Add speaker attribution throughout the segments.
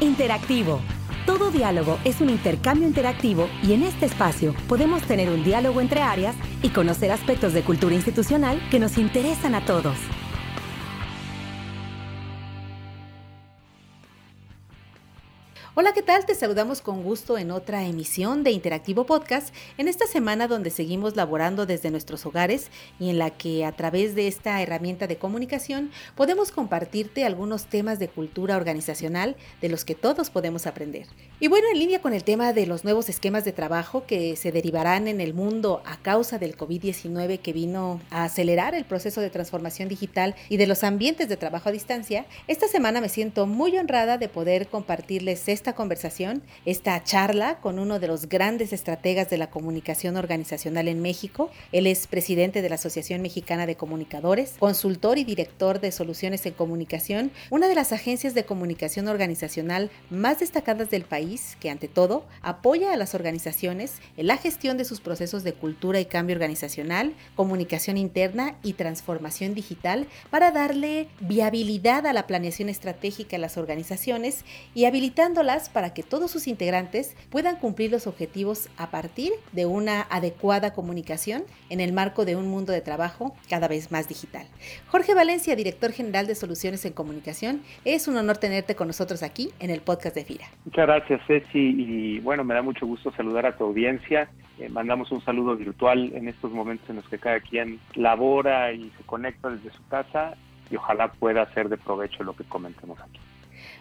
Speaker 1: Interactivo. Todo diálogo es un intercambio interactivo y en este espacio podemos tener un diálogo entre áreas y conocer aspectos de cultura institucional que nos interesan a todos. Hola, ¿qué tal? Te saludamos con gusto en otra emisión de Interactivo Podcast, en esta semana donde seguimos laborando desde nuestros hogares y en la que a través de esta herramienta de comunicación podemos compartirte algunos temas de cultura organizacional de los que todos podemos aprender. Y bueno, en línea con el tema de los nuevos esquemas de trabajo que se derivarán en el mundo a causa del COVID-19 que vino a acelerar el proceso de transformación digital y de los ambientes de trabajo a distancia, esta semana me siento muy honrada de poder compartirles esta conversación, esta charla con uno de los grandes estrategas de la comunicación organizacional en México. Él es presidente de la Asociación Mexicana de Comunicadores, consultor y director de soluciones en comunicación, una de las agencias de comunicación organizacional más destacadas del país que ante todo apoya a las organizaciones en la gestión de sus procesos de cultura y cambio organizacional, comunicación interna y transformación digital para darle viabilidad a la planeación estratégica de las organizaciones y para que todos sus integrantes puedan cumplir los objetivos a partir de una adecuada comunicación en el marco de un mundo de trabajo cada vez más digital. Jorge Valencia, director general de Soluciones en Comunicación, es un honor tenerte con nosotros aquí en el podcast de FIRA.
Speaker 2: Muchas gracias, Ceci, y bueno, me da mucho gusto saludar a tu audiencia. Eh, mandamos un saludo virtual en estos momentos en los que cada quien labora y se conecta desde su casa y ojalá pueda ser de provecho lo que comentemos aquí.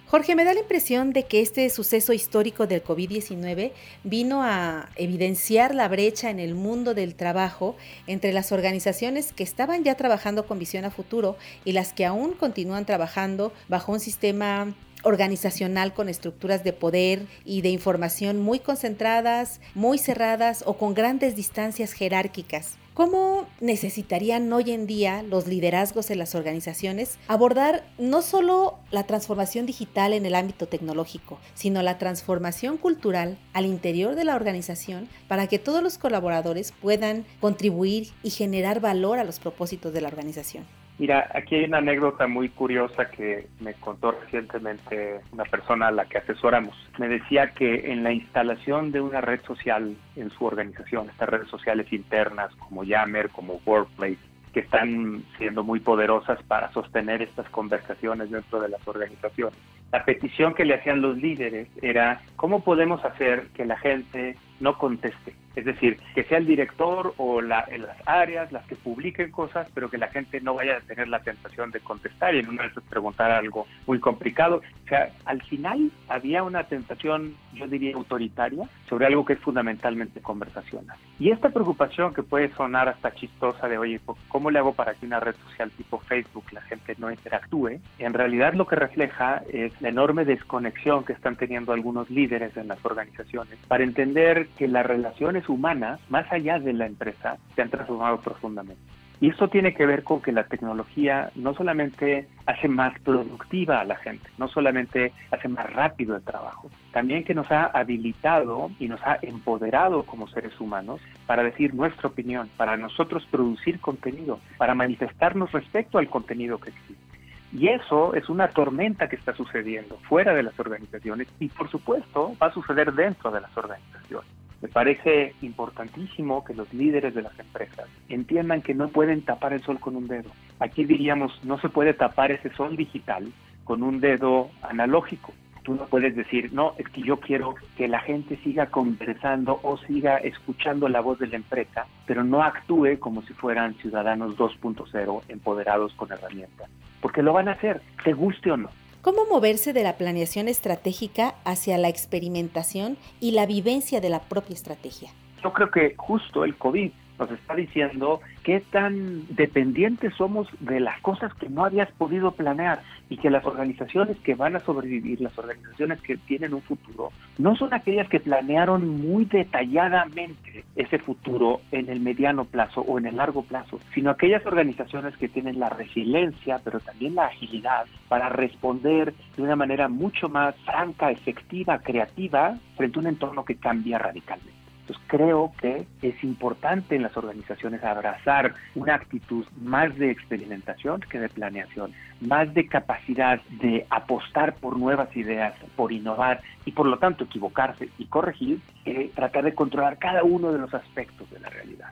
Speaker 1: Jorge, me da la impresión de que este suceso histórico del COVID-19 vino a evidenciar la brecha en el mundo del trabajo entre las organizaciones que estaban ya trabajando con visión a futuro y las que aún continúan trabajando bajo un sistema organizacional con estructuras de poder y de información muy concentradas, muy cerradas o con grandes distancias jerárquicas. ¿Cómo necesitarían hoy en día los liderazgos en las organizaciones abordar no solo la transformación digital en el ámbito tecnológico, sino la transformación cultural al interior de la organización para que todos los colaboradores puedan contribuir y generar valor a los propósitos de la organización?
Speaker 2: Mira, aquí hay una anécdota muy curiosa que me contó recientemente una persona a la que asesoramos. Me decía que en la instalación de una red social en su organización, estas redes sociales internas como Yammer, como Workplace, que están siendo muy poderosas para sostener estas conversaciones dentro de las organizaciones. La petición que le hacían los líderes era, ¿cómo podemos hacer que la gente no conteste? Es decir, que sea el director o en las áreas las que publiquen cosas, pero que la gente no vaya a tener la tentación de contestar y en una vez preguntar algo muy complicado. O sea, al final había una tentación, yo diría, autoritaria sobre algo que es fundamentalmente conversacional. Y esta preocupación que puede sonar hasta chistosa de, oye, ¿cómo le hago para que una red social tipo Facebook la gente no interactúe? En realidad lo que refleja es la enorme desconexión que están teniendo algunos líderes en las organizaciones para entender que las relaciones humanas, más allá de la empresa, se han transformado profundamente. Y esto tiene que ver con que la tecnología no solamente hace más productiva a la gente, no solamente hace más rápido el trabajo, también que nos ha habilitado y nos ha empoderado como seres humanos para decir nuestra opinión, para nosotros producir contenido, para manifestarnos respecto al contenido que existe. Y eso es una tormenta que está sucediendo fuera de las organizaciones y por supuesto va a suceder dentro de las organizaciones. Me parece importantísimo que los líderes de las empresas entiendan que no pueden tapar el sol con un dedo. Aquí diríamos, no se puede tapar ese sol digital con un dedo analógico. Tú no puedes decir, no, es que yo quiero que la gente siga conversando o siga escuchando la voz de la empresa, pero no actúe como si fueran ciudadanos 2.0 empoderados con herramientas. Porque lo van a hacer, te guste o no.
Speaker 1: ¿Cómo moverse de la planeación estratégica hacia la experimentación y la vivencia de la propia estrategia?
Speaker 2: Yo creo que justo el COVID nos está diciendo qué tan dependientes somos de las cosas que no habías podido planear y que las organizaciones que van a sobrevivir, las organizaciones que tienen un futuro, no son aquellas que planearon muy detalladamente ese futuro en el mediano plazo o en el largo plazo, sino aquellas organizaciones que tienen la resiliencia, pero también la agilidad para responder de una manera mucho más franca, efectiva, creativa frente a un entorno que cambia radicalmente. Entonces creo que es importante en las organizaciones abrazar una actitud más de experimentación que de planeación, más de capacidad de apostar por nuevas ideas, por innovar y por lo tanto equivocarse y corregir, que tratar de controlar cada uno de los aspectos de la realidad.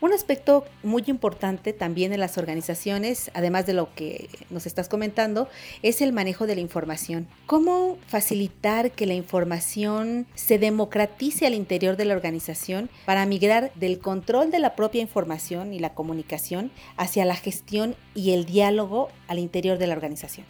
Speaker 1: Un aspecto muy importante también en las organizaciones, además de lo que nos estás comentando, es el manejo de la información. ¿Cómo facilitar que la información se democratice al interior de la organización para migrar del control de la propia información y la comunicación hacia la gestión y el diálogo al interior de la organización?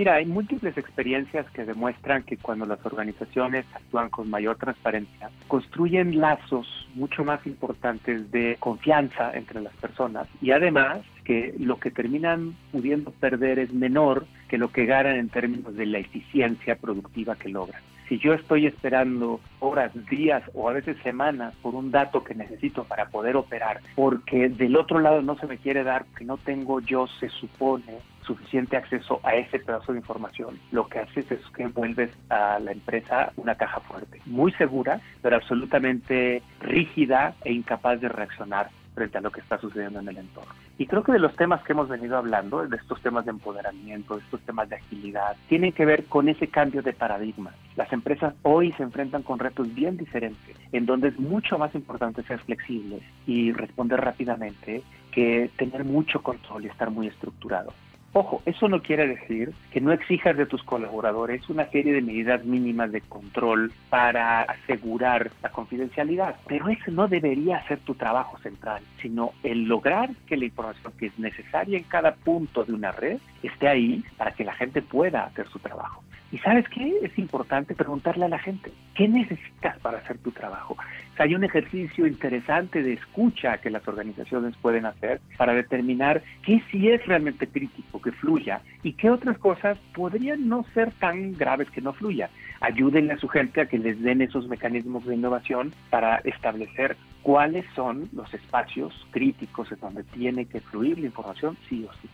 Speaker 2: Mira, hay múltiples experiencias que demuestran que cuando las organizaciones actúan con mayor transparencia, construyen lazos mucho más importantes de confianza entre las personas y además que lo que terminan pudiendo perder es menor que lo que ganan en términos de la eficiencia productiva que logran. Si yo estoy esperando horas, días o a veces semanas por un dato que necesito para poder operar, porque del otro lado no se me quiere dar, que no tengo yo, se supone, suficiente acceso a ese pedazo de información, lo que haces es que vuelves a la empresa una caja fuerte, muy segura, pero absolutamente rígida e incapaz de reaccionar frente a lo que está sucediendo en el entorno. Y creo que de los temas que hemos venido hablando, de estos temas de empoderamiento, de estos temas de agilidad, tienen que ver con ese cambio de paradigma. Las empresas hoy se enfrentan con retos bien diferentes, en donde es mucho más importante ser flexibles y responder rápidamente que tener mucho control y estar muy estructurado. Ojo, eso no quiere decir que no exijas de tus colaboradores una serie de medidas mínimas de control para asegurar la confidencialidad, pero eso no debería ser tu trabajo central, sino el lograr que la información que es necesaria en cada punto de una red esté ahí para que la gente pueda hacer su trabajo. ¿Y sabes qué? Es importante preguntarle a la gente, ¿qué necesitas para hacer tu trabajo? hay un ejercicio interesante de escucha que las organizaciones pueden hacer para determinar qué sí es realmente crítico que fluya y qué otras cosas podrían no ser tan graves que no fluya. Ayúdenle a su gente a que les den esos mecanismos de innovación para establecer cuáles son los espacios críticos en donde tiene que fluir la información sí o sí.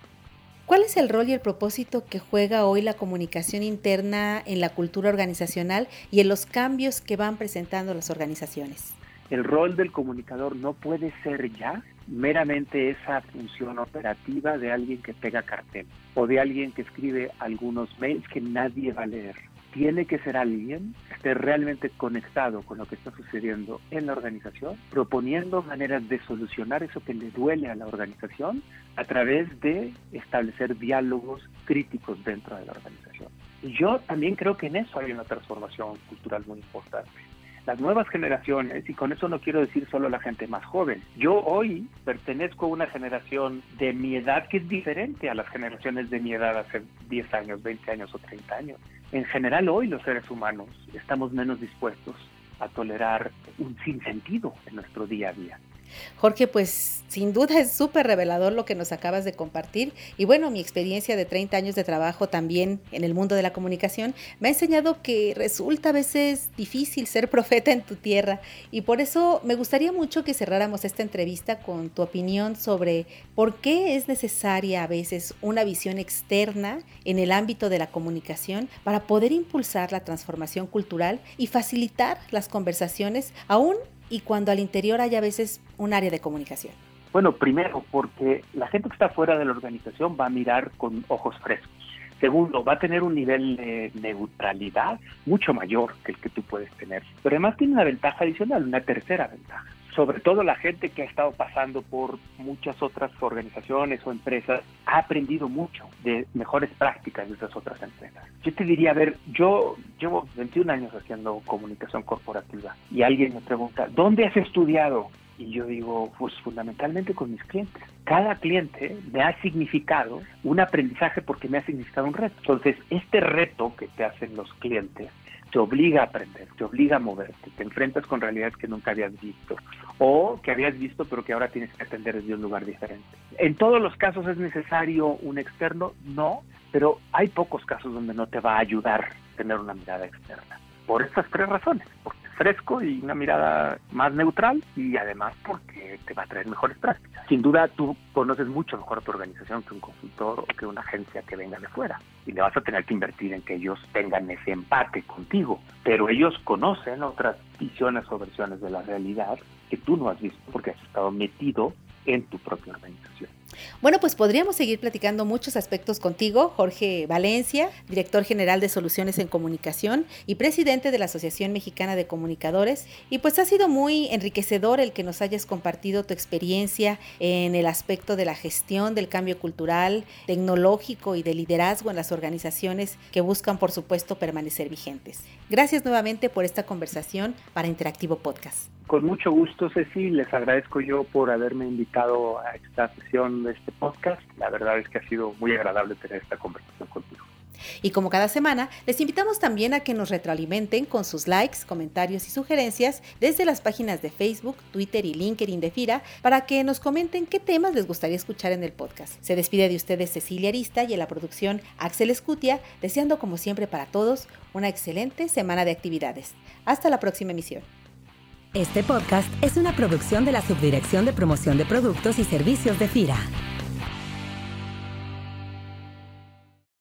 Speaker 1: ¿Cuál es el rol y el propósito que juega hoy la comunicación interna en la cultura organizacional y en los cambios que van presentando las organizaciones?
Speaker 2: El rol del comunicador no puede ser ya meramente esa función operativa de alguien que pega cartel o de alguien que escribe algunos mails que nadie va a leer. Tiene que ser alguien que esté realmente conectado con lo que está sucediendo en la organización, proponiendo maneras de solucionar eso que le duele a la organización a través de establecer diálogos críticos dentro de la organización. Y yo también creo que en eso hay una transformación cultural muy importante. Las nuevas generaciones, y con eso no quiero decir solo la gente más joven, yo hoy pertenezco a una generación de mi edad que es diferente a las generaciones de mi edad hace 10 años, 20 años o 30 años. En general hoy los seres humanos estamos menos dispuestos a tolerar un sinsentido en nuestro día a día.
Speaker 1: Jorge, pues sin duda es súper revelador lo que nos acabas de compartir. Y bueno, mi experiencia de 30 años de trabajo también en el mundo de la comunicación me ha enseñado que resulta a veces difícil ser profeta en tu tierra. Y por eso me gustaría mucho que cerráramos esta entrevista con tu opinión sobre por qué es necesaria a veces una visión externa en el ámbito de la comunicación para poder impulsar la transformación cultural y facilitar las conversaciones aún y cuando al interior hay a veces un área de comunicación?
Speaker 2: Bueno, primero, porque la gente que está fuera de la organización va a mirar con ojos frescos. Segundo, va a tener un nivel de neutralidad mucho mayor que el que tú puedes tener. Pero además tiene una ventaja adicional, una tercera ventaja sobre todo la gente que ha estado pasando por muchas otras organizaciones o empresas, ha aprendido mucho de mejores prácticas de esas otras empresas. Yo te diría, a ver, yo llevo 21 años haciendo comunicación corporativa y alguien me pregunta, ¿dónde has estudiado? Y yo digo, pues fundamentalmente con mis clientes. Cada cliente me ha significado un aprendizaje porque me ha significado un reto. Entonces, este reto que te hacen los clientes te obliga a aprender, te obliga a moverte, te enfrentas con realidades que nunca habías visto o que habías visto pero que ahora tienes que atender desde un lugar diferente. En todos los casos es necesario un externo, no, pero hay pocos casos donde no te va a ayudar tener una mirada externa. Por estas tres razones, fresco y una mirada más neutral y además porque te va a traer mejores prácticas. Sin duda tú conoces mucho mejor tu organización que un consultor o que una agencia que venga de fuera y le vas a tener que invertir en que ellos tengan ese empate contigo, pero ellos conocen otras visiones o versiones de la realidad que tú no has visto porque has estado metido en tu propia organización.
Speaker 1: Bueno, pues podríamos seguir platicando muchos aspectos contigo, Jorge Valencia, director general de Soluciones en Comunicación y presidente de la Asociación Mexicana de Comunicadores. Y pues ha sido muy enriquecedor el que nos hayas compartido tu experiencia en el aspecto de la gestión del cambio cultural, tecnológico y de liderazgo en las organizaciones que buscan, por supuesto, permanecer vigentes. Gracias nuevamente por esta conversación para Interactivo Podcast.
Speaker 2: Con mucho gusto, Ceci, les agradezco yo por haberme invitado a esta sesión este podcast. La verdad es que ha sido muy agradable tener esta conversación contigo.
Speaker 1: Y como cada semana, les invitamos también a que nos retroalimenten con sus likes, comentarios y sugerencias desde las páginas de Facebook, Twitter y LinkedIn de FIRA para que nos comenten qué temas les gustaría escuchar en el podcast. Se despide de ustedes Cecilia Arista y en la producción Axel Escutia, deseando como siempre para todos una excelente semana de actividades. Hasta la próxima emisión.
Speaker 3: Este podcast es una producción de la Subdirección de Promoción de Productos y Servicios de FIRA.